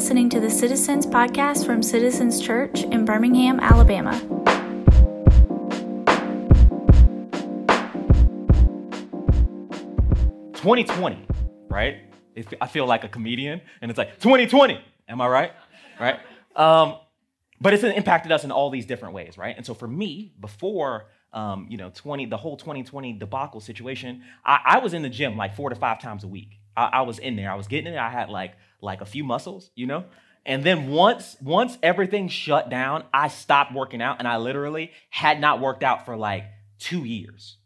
listening to the Citizens Podcast from Citizens Church in Birmingham, Alabama. Twenty twenty, right? If- I feel like a comedian, and it's like 2020. Am I right? Right? Um, but it's impacted us in all these different ways, right? And so for me, before um, you know, 20, the whole 2020 debacle situation, I, I was in the gym like four to five times a week. I, I was in there. I was getting in there. I had like like a few muscles, you know. And then once once everything shut down, I stopped working out, and I literally had not worked out for like two years.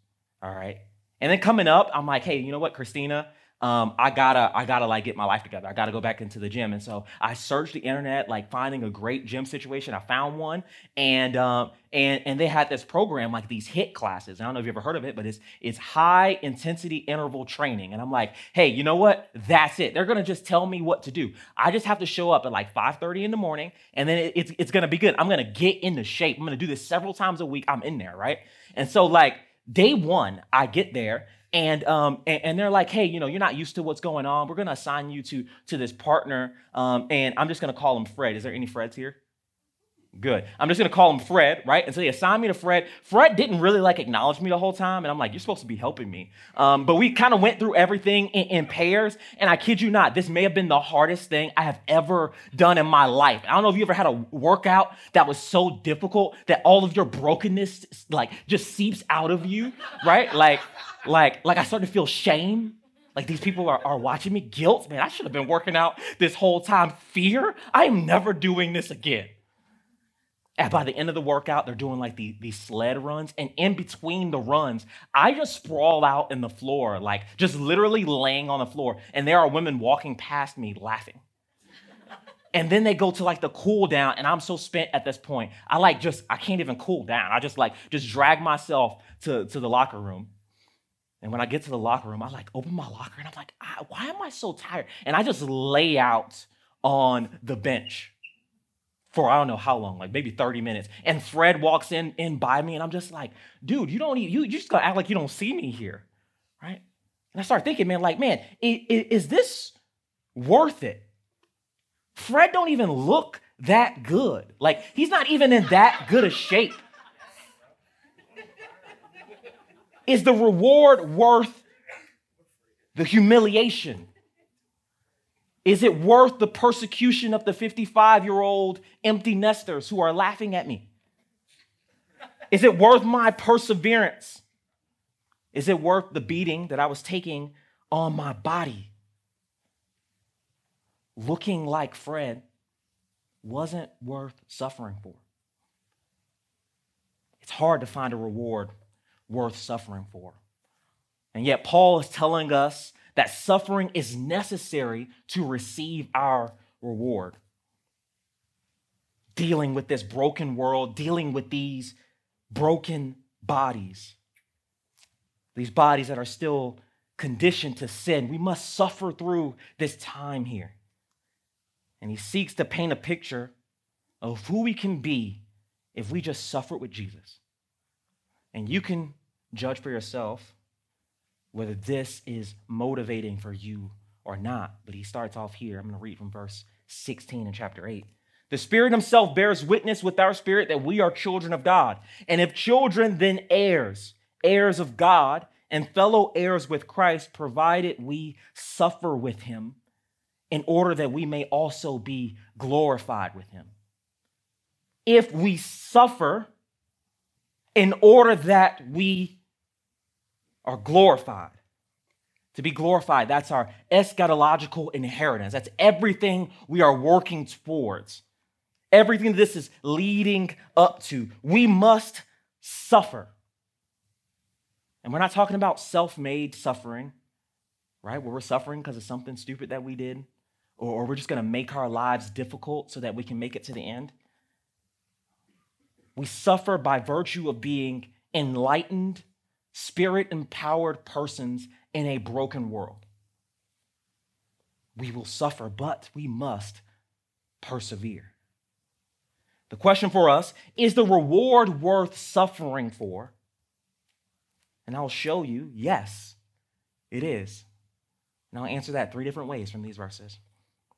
All right. And then coming up, I'm like, hey, you know what, Christina? Um, I gotta, I gotta like get my life together. I gotta go back into the gym. And so I searched the internet, like finding a great gym situation. I found one, and um, and and they had this program, like these HIIT classes. I don't know if you ever heard of it, but it's it's high intensity interval training. And I'm like, hey, you know what? That's it. They're gonna just tell me what to do. I just have to show up at like 5:30 in the morning, and then it, it's it's gonna be good. I'm gonna get into shape. I'm gonna do this several times a week. I'm in there, right? And so like day one, I get there and, um, and, and they're like, hey, you know, you're not used to what's going on. We're gonna assign you to to this partner, um, and I'm just gonna call him Fred. Is there any Freds here? Good. I'm just gonna call him Fred, right? And so they assigned me to Fred. Fred didn't really like acknowledge me the whole time, and I'm like, you're supposed to be helping me. Um, but we kind of went through everything in, in pairs, and I kid you not, this may have been the hardest thing I have ever done in my life. I don't know if you ever had a workout that was so difficult that all of your brokenness like just seeps out of you, right? Like, like, like I started to feel shame. Like these people are, are watching me. Guilt, man, I should have been working out this whole time. Fear, I am never doing this again. And by the end of the workout, they're doing like the, these sled runs. And in between the runs, I just sprawl out in the floor, like just literally laying on the floor. And there are women walking past me laughing. And then they go to like the cool down, and I'm so spent at this point. I like just, I can't even cool down. I just like, just drag myself to, to the locker room. And when I get to the locker room, I like open my locker and I'm like, "Ah, why am I so tired? And I just lay out on the bench for I don't know how long, like maybe 30 minutes. And Fred walks in in by me, and I'm just like, dude, you don't need, you, you just gotta act like you don't see me here, right? And I start thinking, man, like, man, i- i- is this worth it? Fred don't even look that good. Like, he's not even in that good a shape. Is the reward worth the humiliation? Is it worth the persecution of the 55 year old empty nesters who are laughing at me? Is it worth my perseverance? Is it worth the beating that I was taking on my body? Looking like Fred wasn't worth suffering for. It's hard to find a reward worth suffering for. And yet, Paul is telling us that suffering is necessary to receive our reward. Dealing with this broken world, dealing with these broken bodies, these bodies that are still conditioned to sin, we must suffer through this time here. And he seeks to paint a picture of who we can be if we just suffer with Jesus. And you can judge for yourself whether this is motivating for you or not. But he starts off here. I'm going to read from verse 16 in chapter 8. The Spirit Himself bears witness with our spirit that we are children of God. And if children, then heirs, heirs of God, and fellow heirs with Christ, provided we suffer with Him in order that we may also be glorified with Him. If we suffer, in order that we are glorified. To be glorified, that's our eschatological inheritance. That's everything we are working towards. Everything this is leading up to. We must suffer. And we're not talking about self made suffering, right? Where we're suffering because of something stupid that we did, or, or we're just going to make our lives difficult so that we can make it to the end. We suffer by virtue of being enlightened, spirit empowered persons in a broken world. We will suffer, but we must persevere. The question for us is the reward worth suffering for? And I'll show you, yes, it is. And I'll answer that three different ways from these verses.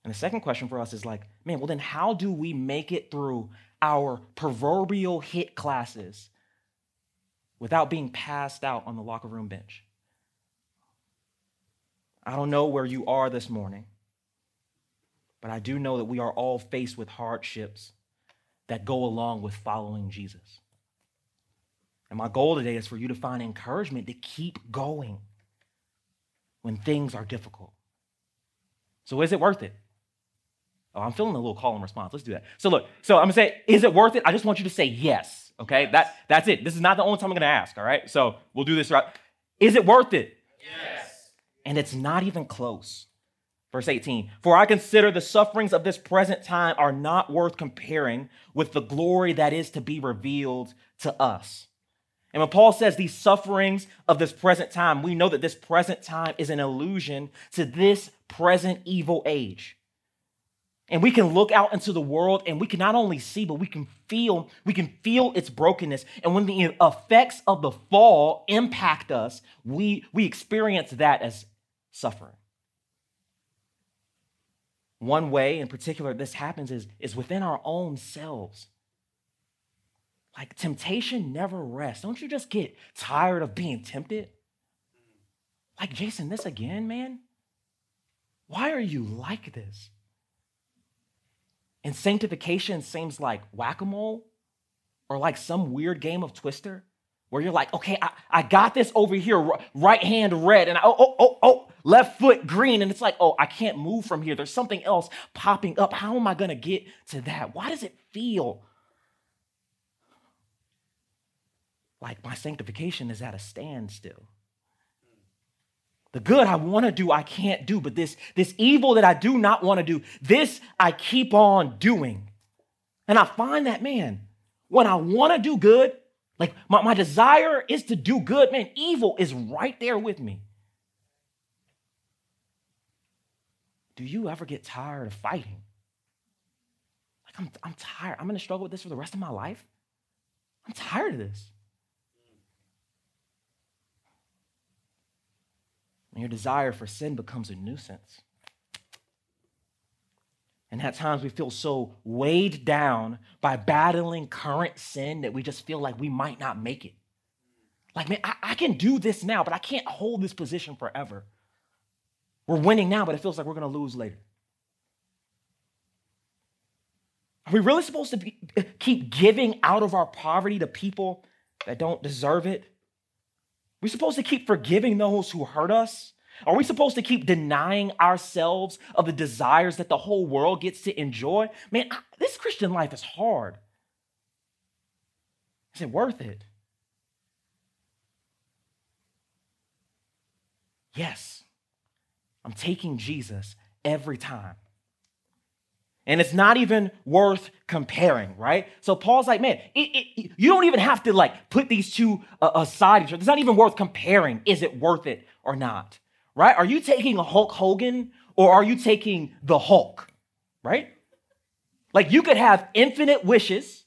And the second question for us is like, man, well, then how do we make it through our proverbial HIIT classes without being passed out on the locker room bench? I don't know where you are this morning, but I do know that we are all faced with hardships that go along with following Jesus. And my goal today is for you to find encouragement to keep going when things are difficult. So, is it worth it? Oh, I'm feeling a little call and response. Let's do that. So, look, so I'm gonna say, is it worth it? I just want you to say yes, okay? That, that's it. This is not the only time I'm gonna ask, all right? So, we'll do this right. Is it worth it? Yes. And it's not even close. Verse 18, for I consider the sufferings of this present time are not worth comparing with the glory that is to be revealed to us. And when Paul says these sufferings of this present time, we know that this present time is an allusion to this present evil age. And we can look out into the world and we can not only see, but we can feel, we can feel its brokenness. And when the effects of the fall impact us, we, we experience that as suffering. One way in particular this happens is, is within our own selves. Like temptation never rests. Don't you just get tired of being tempted? Like, Jason, this again, man? Why are you like this? And sanctification seems like whack a mole or like some weird game of twister where you're like, okay, I, I got this over here, right hand red, and I, oh, oh, oh, oh, left foot green. And it's like, oh, I can't move from here. There's something else popping up. How am I going to get to that? Why does it feel like my sanctification is at a standstill. The good I want to do, I can't do, but this, this evil that I do not want to do, this I keep on doing. And I find that, man, when I want to do good, like my, my desire is to do good, man, evil is right there with me. Do you ever get tired of fighting? Like, I'm, I'm tired. I'm going to struggle with this for the rest of my life. I'm tired of this. And your desire for sin becomes a nuisance. And at times we feel so weighed down by battling current sin that we just feel like we might not make it. Like, man, I, I, can do this now, but I can't hold this position forever. We're winning now, but it feels like we're going to lose later. Are we really supposed to be, keep giving out of our poverty to people that don't deserve it? We supposed to keep forgiving those who hurt us? Are we supposed to keep denying ourselves of the desires that the whole world gets to enjoy? Man, I, this Christian life is hard. Is it worth it? Yes. I'm taking Jesus every time. And it's not even worth comparing, right? So Paul's like, man, it, it, you don't even have to like put these two uh, aside. It's not even worth comparing. Is it worth it or not? Right? Are you taking Hulk Hogan or are you taking the Hulk? Right? Like you could have infinite wishes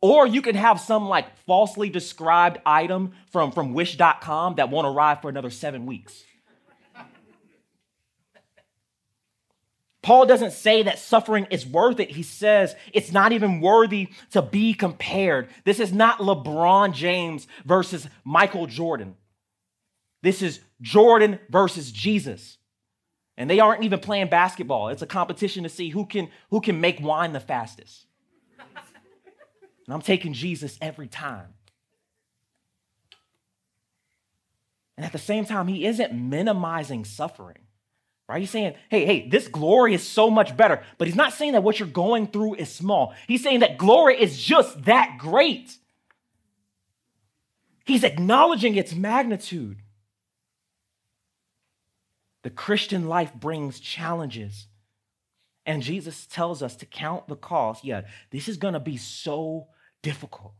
or you could have some like falsely described item from, from wish.com that won't arrive for another seven weeks. Paul doesn't say that suffering is worth it. He says it's not even worthy to be compared. This is not LeBron James versus Michael Jordan. This is Jordan versus Jesus. And they aren't even playing basketball. It's a competition to see who can, who can make wine the fastest. And I'm taking Jesus every time. And at the same time, he isn't minimizing suffering. Right? He's saying, hey, hey, this glory is so much better. But he's not saying that what you're going through is small. He's saying that glory is just that great. He's acknowledging its magnitude. The Christian life brings challenges. And Jesus tells us to count the cost. Yeah, this is going to be so difficult.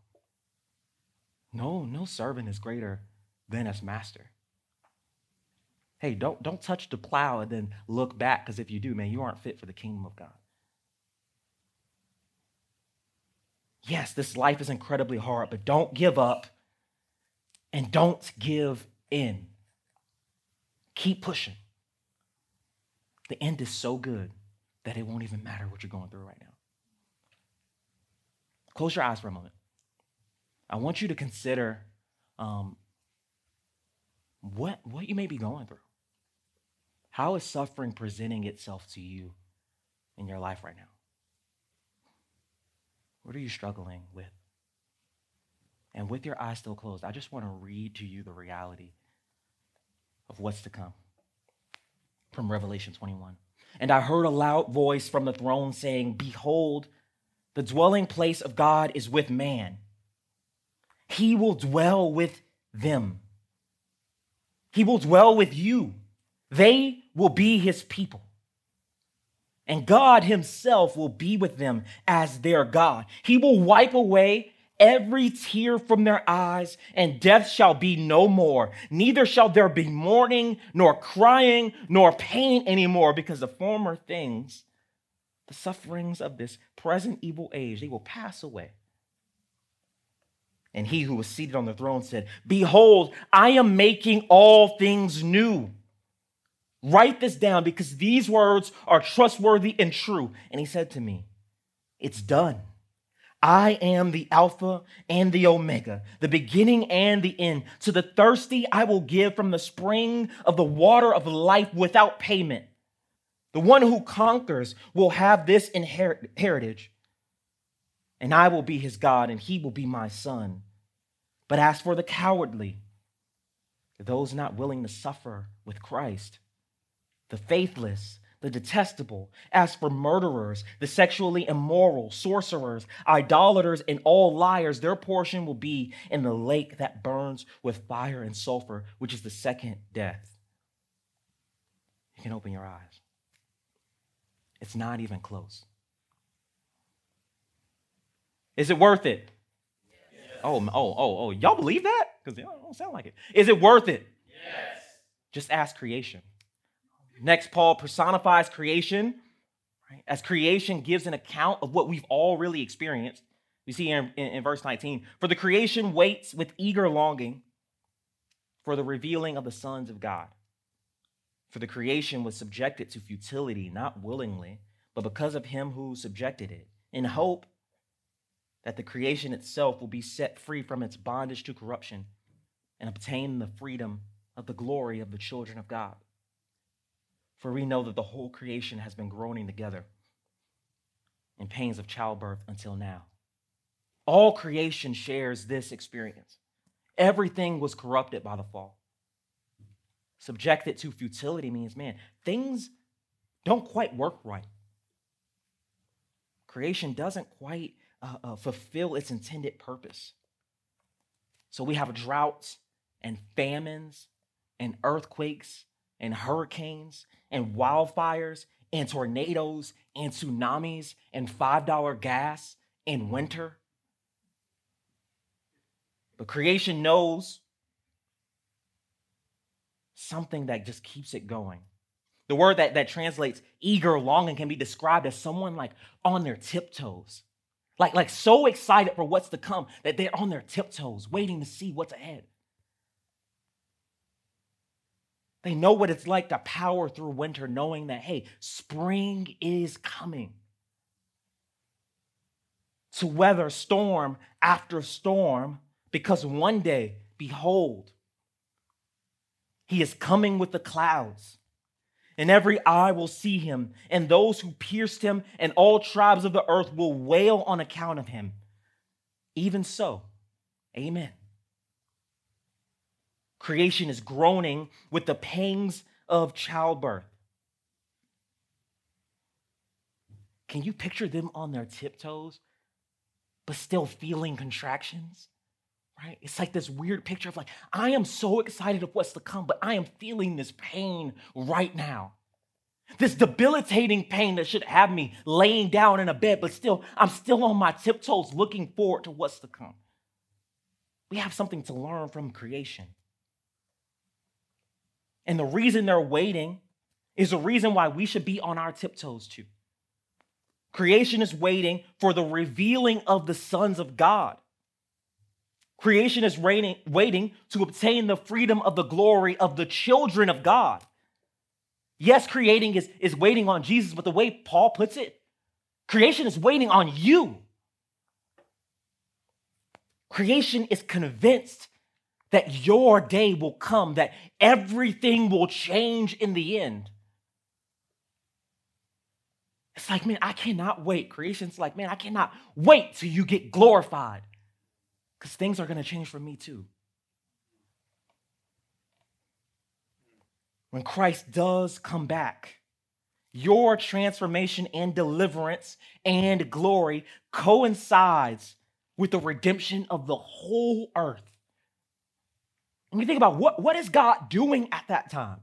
No, no servant is greater than his master. Hey, don't, don't touch the plow and then look back, because if you do, man, you aren't fit for the kingdom of God. Yes, this life is incredibly hard, but don't give up and don't give in. Keep pushing. The end is so good that it won't even matter what you're going through right now. Close your eyes for a moment. I want you to consider um, what, what you may be going through. How is suffering presenting itself to you in your life right now? What are you struggling with? And with your eyes still closed, I just want to read to you the reality of what's to come from Revelation 21. And I heard a loud voice from the throne saying, Behold, the dwelling place of God is with man. He will dwell with them. He will dwell with you. They will be his people. And God himself will be with them as their God. He will wipe away every tear from their eyes, and death shall be no more. Neither shall there be mourning, nor crying, nor pain anymore, because the former things, the sufferings of this present evil age, they will pass away. And he who was seated on the throne said, Behold, I am making all things new. Write this down because these words are trustworthy and true. And he said to me, It's done. I am the Alpha and the Omega, the beginning and the end. To the thirsty, I will give from the spring of the water of life without payment. The one who conquers will have this inherit- heritage, and I will be his God, and he will be my son. But as for the cowardly, those not willing to suffer with Christ, the faithless, the detestable. As for murderers, the sexually immoral, sorcerers, idolaters, and all liars, their portion will be in the lake that burns with fire and sulfur, which is the second death. You can open your eyes. It's not even close. Is it worth it? Yes. Oh, oh, oh, oh. Y'all believe that? Because it don't sound like it. Is it worth it? Yes. Just ask creation. Next, Paul personifies creation, right? As creation gives an account of what we've all really experienced. We see in, in, in verse 19, for the creation waits with eager longing for the revealing of the sons of God. For the creation was subjected to futility, not willingly, but because of him who subjected it, in hope that the creation itself will be set free from its bondage to corruption and obtain the freedom of the glory of the children of God. For we know that the whole creation has been groaning together in pains of childbirth until now. All creation shares this experience. Everything was corrupted by the fall. Subjected to futility means, man, things don't quite work right. Creation doesn't quite uh, uh, fulfill its intended purpose. So we have droughts and famines and earthquakes and hurricanes and wildfires and tornadoes and tsunamis and $5 gas in winter. But creation knows something that just keeps it going. The word that, that translates eager longing can be described as someone like on their tiptoes, like, like so excited for what's to come that they're on their tiptoes, waiting to see what's ahead. They know what it's like to power through winter, knowing that, hey, spring is coming. To weather storm after storm, because one day, behold, he is coming with the clouds, and every eye will see him, and those who pierced him, and all tribes of the earth will wail on account of him. Even so, amen. Creation is groaning with the pangs of childbirth. Can you picture them on their tiptoes, but still feeling contractions? Right? It's like this weird picture of like, I am so excited of what's to come, but I am feeling this pain right now. This debilitating pain that should have me laying down in a bed, but still, I'm still on my tiptoes looking forward to what's to come. We have something to learn from creation. And the reason they're waiting is the reason why we should be on our tiptoes too. Creation is waiting for the revealing of the sons of God. Creation is waiting, waiting to obtain the freedom of the glory of the children of God. Yes, creating is, is waiting on Jesus, but the way Paul puts it, creation is waiting on you. Creation is convinced that your day will come, that everything will change in the end. It's like, man, I cannot wait. Creation's like, man, I cannot wait till you get glorified because things are going to change for me too. When Christ does come back, your transformation and deliverance and glory coincides with the redemption of the whole earth. And you think about what, what is God doing at that time?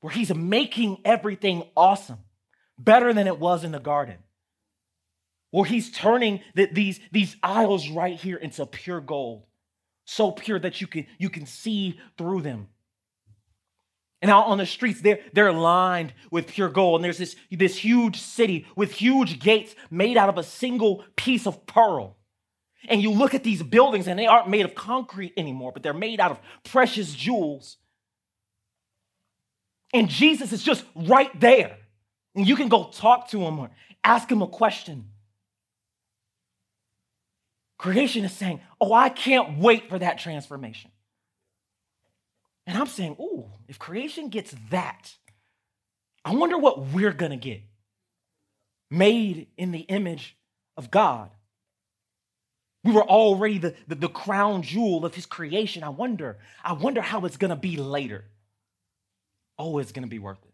Where he's making everything awesome, better than it was in the garden. Where he's turning the, these, these aisles right here into pure gold. So pure that you can, you can see through them. And out on the streets, they're, they're lined with pure gold. And there's this, this huge city with huge gates made out of a single piece of pearl. And you look at these buildings, and they aren't made of concrete anymore, but they're made out of precious jewels. And Jesus is just right there. And you can go talk to him or ask him a question. Creation is saying, Oh, I can't wait for that transformation. And I'm saying, ooh, if creation gets that, I wonder what we're gonna get. Made in the image of God. We were already the, the, the, crown jewel of his creation. I wonder, I wonder how it's gonna be later. Oh, it's gonna be worth it.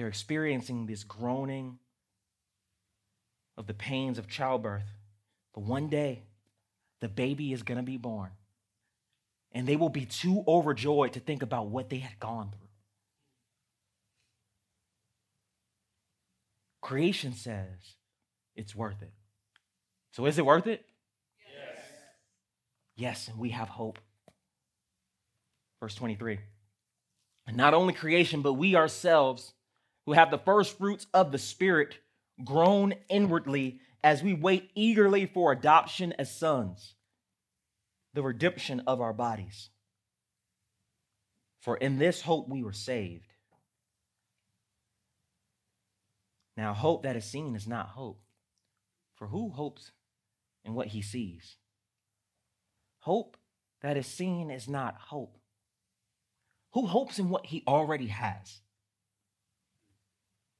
They're experiencing this groaning of the pains of childbirth. But one day, the baby is going to be born. And they will be too overjoyed to think about what they had gone through. Creation says it's worth it. So is it worth it? Yes. Yes, and we have hope. Verse 23. And not only creation, but we ourselves who have the first fruits of the Spirit groan inwardly as we wait eagerly for adoption as sons, the redemption of our bodies. For in this hope we were saved. Now, hope that is seen is not hope. For who hopes in what he sees? Hope that is seen is not hope. Who hopes in what he already has?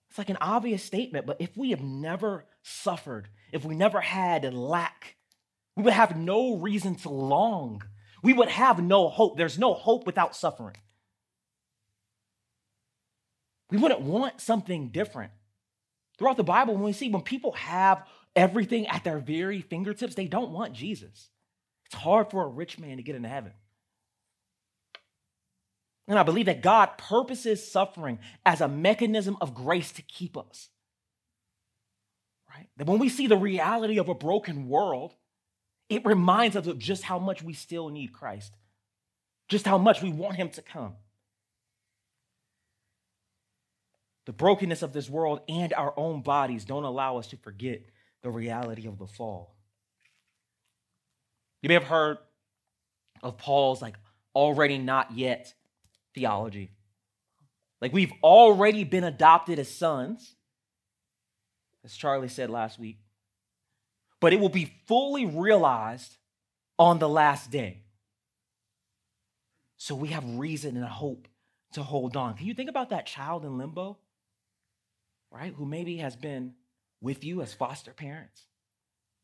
It's like an obvious statement, but if we have never suffered, if we never had lack, we would have no reason to long. We would have no hope. There's no hope without suffering. We wouldn't want something different. Throughout the Bible, when we see when people have everything at their very fingertips, they don't want Jesus. It's hard for a rich man to get into heaven. And I believe that God purposes suffering as a mechanism of grace to keep us. Right? That when we see the reality of a broken world, it reminds us of just how much we still need Christ, just how much we want Him to come. The brokenness of this world and our own bodies don't allow us to forget the reality of the fall. You may have heard of Paul's like already not yet theology. Like we've already been adopted as sons, as Charlie said last week, but it will be fully realized on the last day. So we have reason and hope to hold on. Can you think about that child in limbo, right? Who maybe has been with you as foster parents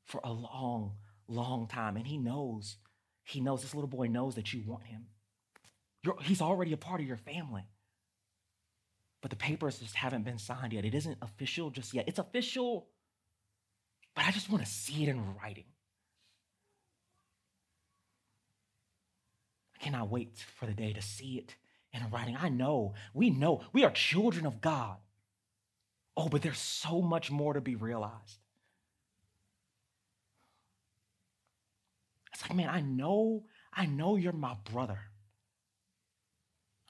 for a long, long time. And he knows, he knows, this little boy knows that you want him. You're, he's already a part of your family. But the papers just haven't been signed yet. It isn't official just yet. It's official, but I just want to see it in writing. I cannot wait for the day to see it in writing. I know, we know, we are children of God. Oh, but there's so much more to be realized. It's like, man, I know, I know you're my brother.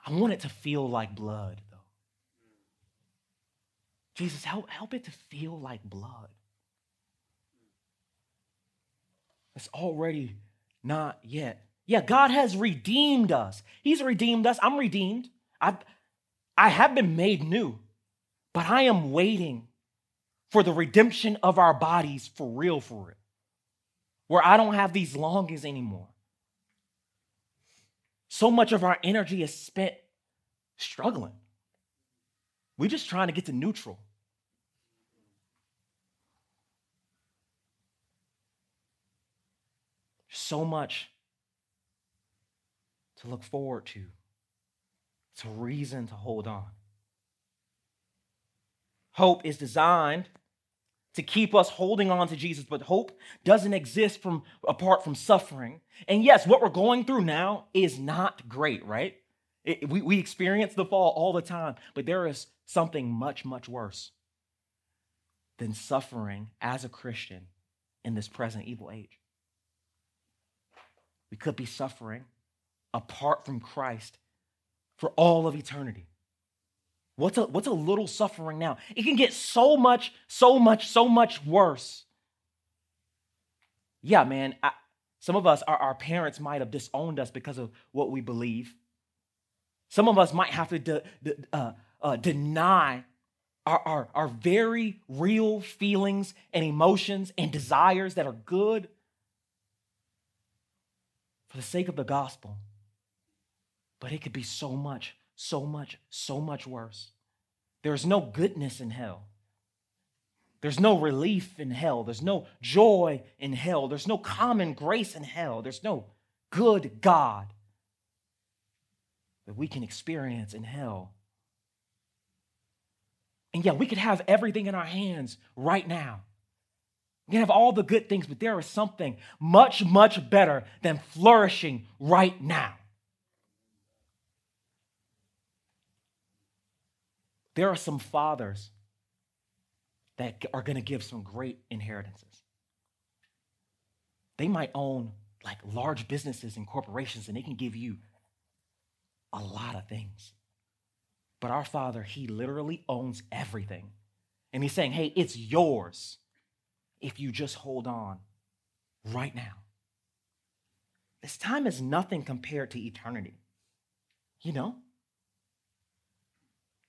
I want it to feel like blood, though. Jesus, help, help it to feel like blood. It's already not yet. Yeah, God has redeemed us. He's redeemed us. I'm redeemed. I've, I have been made new, but I am waiting for the redemption of our bodies for real, for it, where I don't have these longings anymore. So much of our energy is spent struggling. We're just trying to get to neutral. So much to look forward to. It's a reason to hold on. Hope is designed to keep us holding on to Jesus, but hope doesn't exist from apart from suffering. And yes, what we're going through now is not great, right? It, we, we experience the fall all the time, but there is something much, much worse than suffering as a Christian in this present evil age. We could be suffering apart from Christ for all of eternity. What's a, what's a little suffering now? It can get so much, so much, so much worse. Yeah, man, I, some of us, our, our parents might have disowned us because of what we believe. Some of us might have to de, de, uh, uh, deny our, our, our very real feelings and emotions and desires that are good for the sake of the gospel. But it could be so much so much, so much worse. There's no goodness in hell. There's no relief in hell. There's no joy in hell. There's no common grace in hell. There's no good God that we can experience in hell. And yeah, we could have everything in our hands right now. We can have all the good things, but there is something much, much better than flourishing right now. There are some fathers that are going to give some great inheritances. They might own like large businesses and corporations, and they can give you a lot of things. But our Father, He literally owns everything. And He's saying, hey, it's yours if you just hold on right now. This time is nothing compared to eternity. You know?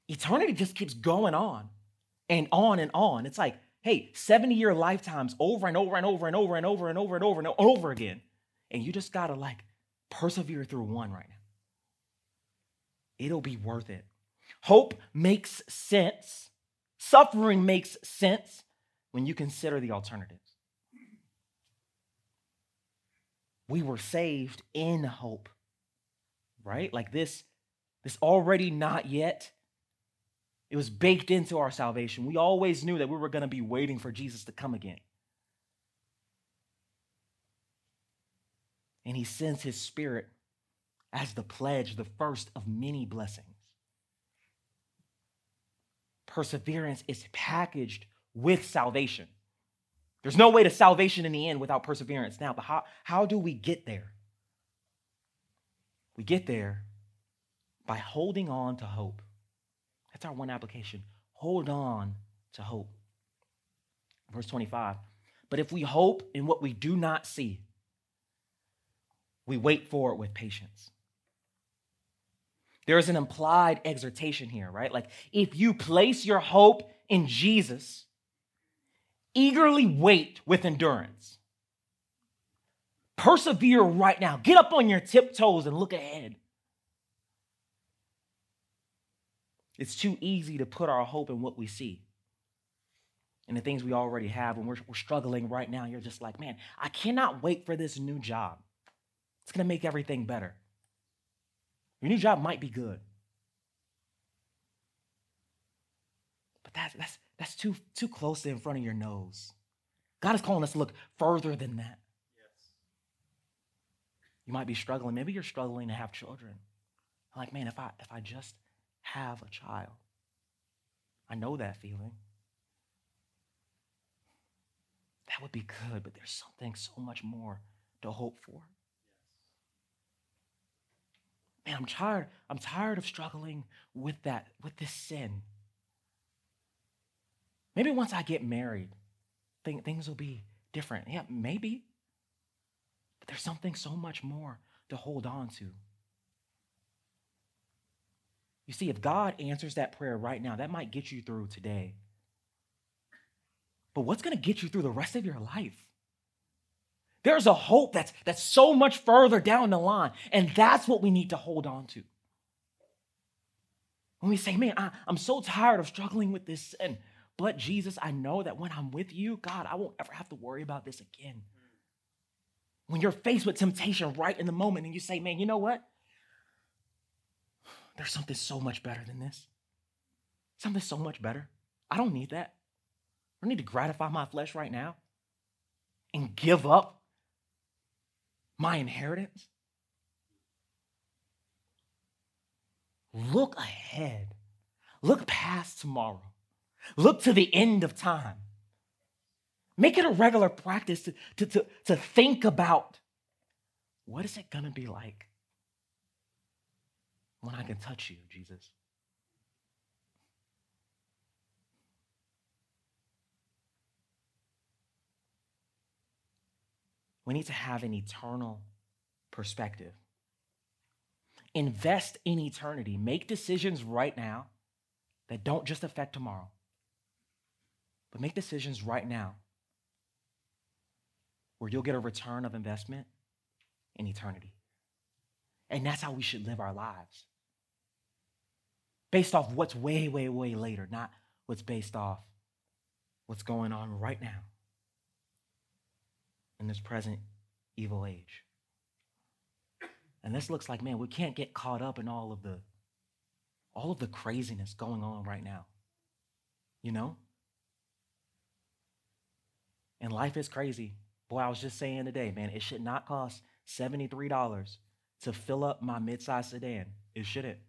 Eternity just keeps going on and on and on. It's like, hey, 70 year lifetimes over and over and over and over and over and over and over and over again. And you just gotta like persevere through one right now. It'll be worth it. Hope makes sense. Suffering makes sense when you consider the alternatives. We were saved in hope, right? Like this, this already not yet it was baked into our salvation. We always knew that we were going to be waiting for Jesus to come again. And he sends his spirit as the pledge, the first of many blessings. Perseverance is packaged with salvation. There's no way to salvation in the end without perseverance. Now, but how, how do we get there? We get there by holding on to hope. That's our one application. Hold on to hope. Verse 25. But if we hope in what we do not see, we wait for it with patience. There is an implied exhortation here, right? Like if you place your hope in Jesus, eagerly wait with endurance. Persevere right now. Get up on your tiptoes and look ahead. It's too easy to put our hope in what we see and the things we already have. When we're, we're struggling right now, you're just like, man, I cannot wait for this new job. It's going to make everything better. Your new job might be good. But that's, that's, that's too, too close in front of your nose. God is calling us to look further than that. Yes. You might be struggling. Maybe you're struggling to have children. Like, man, if I if I just have a child. I know that feeling. That would be good, but there's something so much more to hope for. Man, I'm tired. I'm tired of struggling with that, with this sin. Maybe once I get married, things will be different. Yeah, maybe. But there's something so much more to hold on to. You see, if God answers that prayer right now, that might get you through today. But what's going to get you through the rest of your life? There's a hope that's, that's so much further down the line. And that's what we need to hold on to. When we say, man, I, am so tired of struggling with this sin, but Jesus, I know that when I'm with you, God, I won't ever have to worry about this again. When you're faced with temptation right in the moment and you say, man, you know what? There's something so much better than this. Something so much better. I don't need that. I don't need to gratify my flesh right now and give up my inheritance. Look ahead. Look past tomorrow. Look to the end of time. Make it a regular practice to, to, to, to think about what is it going to be like when I can touch you, Jesus? We need to have an eternal perspective. Invest in eternity. Make decisions right now that don't just affect tomorrow, but make decisions right now where you'll get a return of investment in eternity. And that's how we should live our lives. Based off what's way, way, way later, not what's based off what's going on right now in this present evil age. And this looks like, man, we can't get caught up in all of the all of the craziness going on right now. You know? And life is crazy. Boy, I was just saying today, man, it should not cost $73 to fill up my midsize sedan. It shouldn't.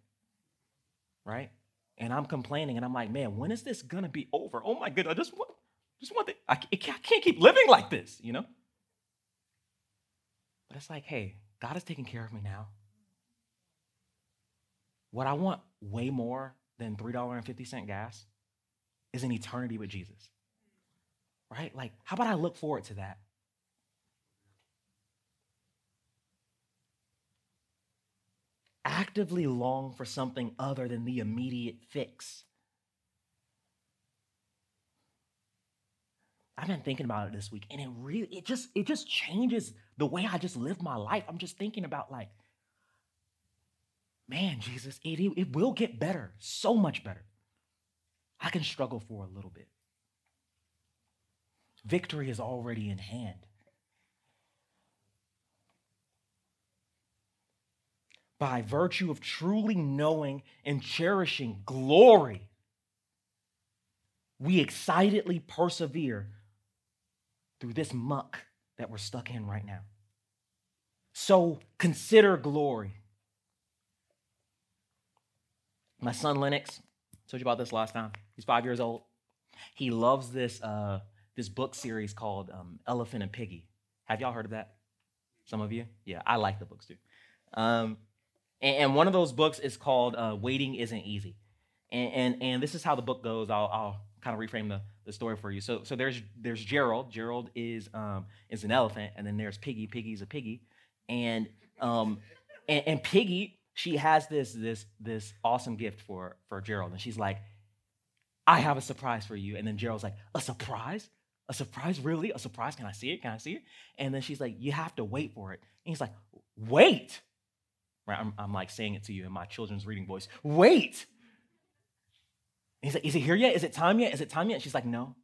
Right? And I'm complaining and I'm like, man, when is this gonna be over? Oh my goodness, I just want, just want the, I, I can't keep living like this, you know? But it's like, hey, God is taking care of me now. What I want way more than $3.50 gas is an eternity with Jesus. Right? Like, how about I look forward to that? Actively long for something other than the immediate fix. I've been thinking about it this week, and it really it just it just changes the way I just live my life. I'm just thinking about like, man, Jesus, it, it will get better, so much better. I can struggle for a little bit. Victory is already in hand. By virtue of truly knowing and cherishing glory, we excitedly persevere through this muck that we're stuck in right now. So consider glory. My son Lennox, told you about this last time. He's five years old. He loves this uh, this book series called um, Elephant and Piggy. Have y'all heard of that? Some of you? Yeah, I like the books too. Um, and, and, one of those books is called uh, Waiting Isn't Easy. And, and, and this is how the book goes. I'll, I'll kind of reframe the, the story for you. So, so there's there's Gerald. Gerald is um, is an elephant, and then there's Piggy. Piggy's a piggy, and um, and, and Piggy she has this this this awesome gift for for Gerald, and she's like, I have a surprise for you. And then Gerald's like, a surprise? A surprise? Really? A surprise? Can I see it? Can I see it? And then she's like, you have to wait for it. And he's like, wait. Right? I'm, I'm like saying it to you in my children's reading voice. Wait. He's like, is it here yet? Is it time yet? Is it time yet? She's like, no.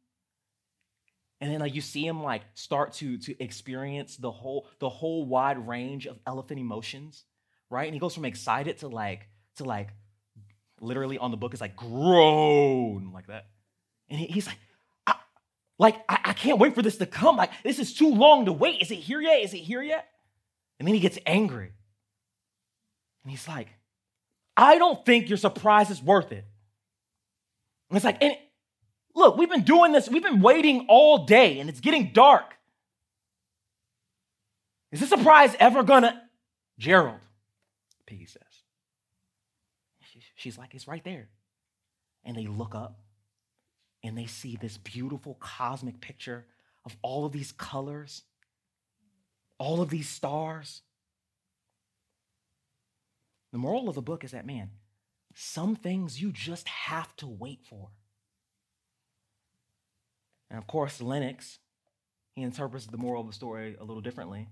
And then like you see him like start to, to experience the whole, the whole wide range of elephant emotions, right? And he goes from excited to like, to like, literally on the book is like groan like that. And he, he's like, I, like, I, I can't wait for this to come. Like, this is too long to wait. Is it here yet? Is it here yet? And then he gets angry. And he's like, I don't think your surprise is worth it. And it's like, and look, we've been doing this, we've been waiting all day, and it's getting dark. Is this surprise ever gonna? Gerald, Piggy says. She's like, it's right there. And they look up and they see this beautiful cosmic picture of all of these colors all of these stars. The moral of the book is that, man, some things you just have to wait for. And of course, Lennox, he interprets the moral of the story a little differently.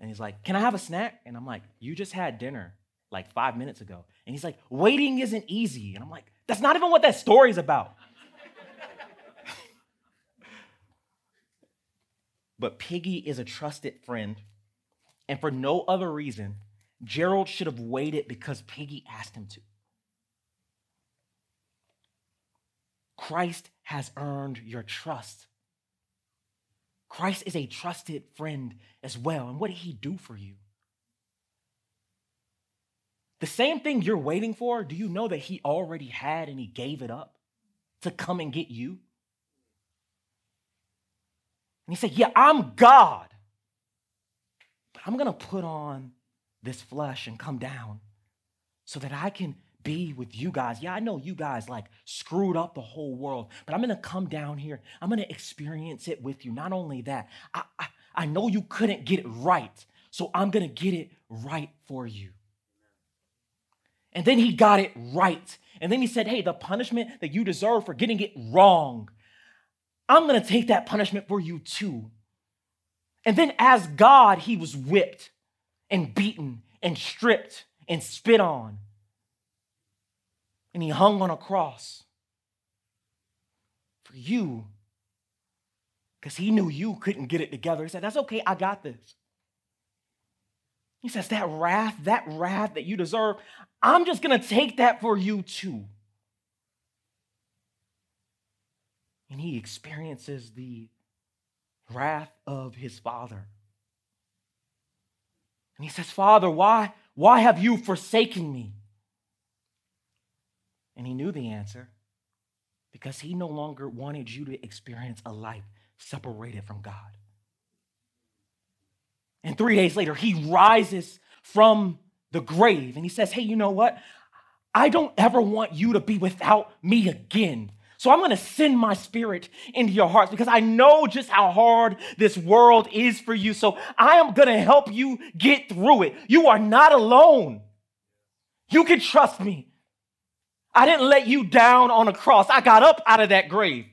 And he's like, Can I have a snack? And I'm like, You just had dinner like five minutes ago. And he's like, Waiting isn't easy. And I'm like, That's not even what that story's about. but Piggie is a trusted friend. And for no other reason, Gerald should have waited because Piggie asked him to. Christ has earned your trust. Christ is a trusted friend as well. And what did he do for you? The same thing you're waiting for, do you know that he already had and he gave it up to come and get you? And he said, Yeah, I'm God, but I'm going to put on this flesh and come down so that I can be with you guys. Yeah, I know you guys like screwed up the whole world, but I'm gonna come down here. I'm gonna experience it with you. Not only that, I, I, I know you couldn't get it right, so I'm gonna get it right for you. And then he got it right. And then he said, Hey, the punishment that you deserve for getting it wrong, I'm gonna take that punishment for you too. And then, as God, he was whipped and beaten and stripped and spit on and he hung on a cross for you because he knew you couldn't get it together. He said, That's okay, I got this. He says, That wrath, that wrath that you deserve, I'm just going to take that for you too. And he experiences the wrath of his father. And he says, Father, why, why have you forsaken me? And he knew the answer because he no longer wanted you to experience a life separated from God. And three days later, he rises from the grave and he says, Hey, you know what? I don't ever want you to be without me again. So I'm going to send my spirit into your hearts because I know just how hard this world is for you. So I am going to help you get through it. You are not alone. You can trust me. I didn't let you down on a cross. I got up out of that grave.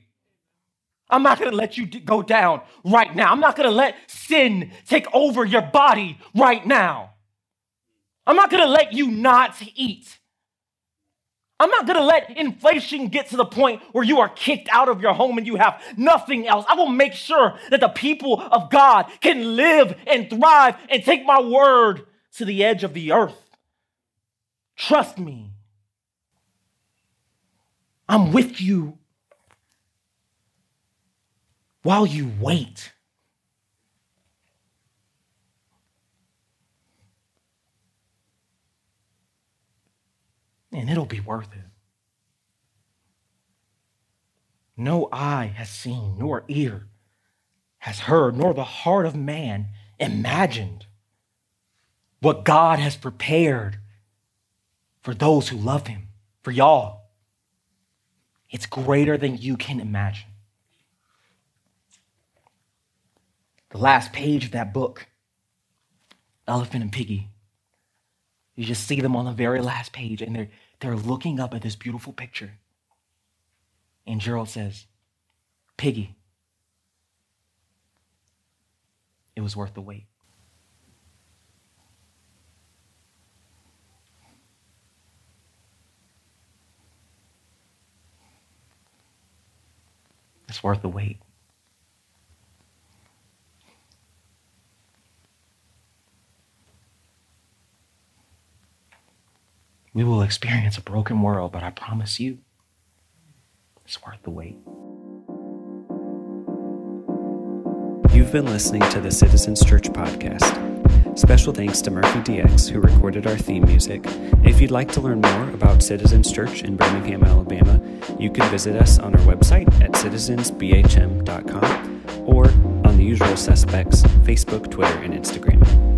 I'm not going to let you go down right now. I'm not going to let sin take over your body right now. I'm not going to let you not eat. I'm not to let inflation get to the point where you are kicked out of your home and you have nothing else. I will make sure that the people of God can live and thrive and take my word to the edge of the earth. Trust me. I'm with you while you wait. And it'll be worth it. No eye has seen, nor ear has heard, nor the heart of man imagined what God has prepared for those who love him, for y'all. It's greater than you can imagine. The last page of that book, Elephant and Piggie, you just see them on the very last page, and they're, they're looking up at this beautiful picture. And Gerald says, Piggie, it was worth the wait. It's worth the wait. We will experience a broken world, but I promise you, it's worth the wait. You've been listening to the Citizens Church podcast. Special thanks to Murphy DX, who recorded our theme music. If you'd like to learn more about Citizens Church in Birmingham, Alabama, you can visit us on our website at citizensbhm.com or on the usual suspects Facebook, Twitter, and Instagram.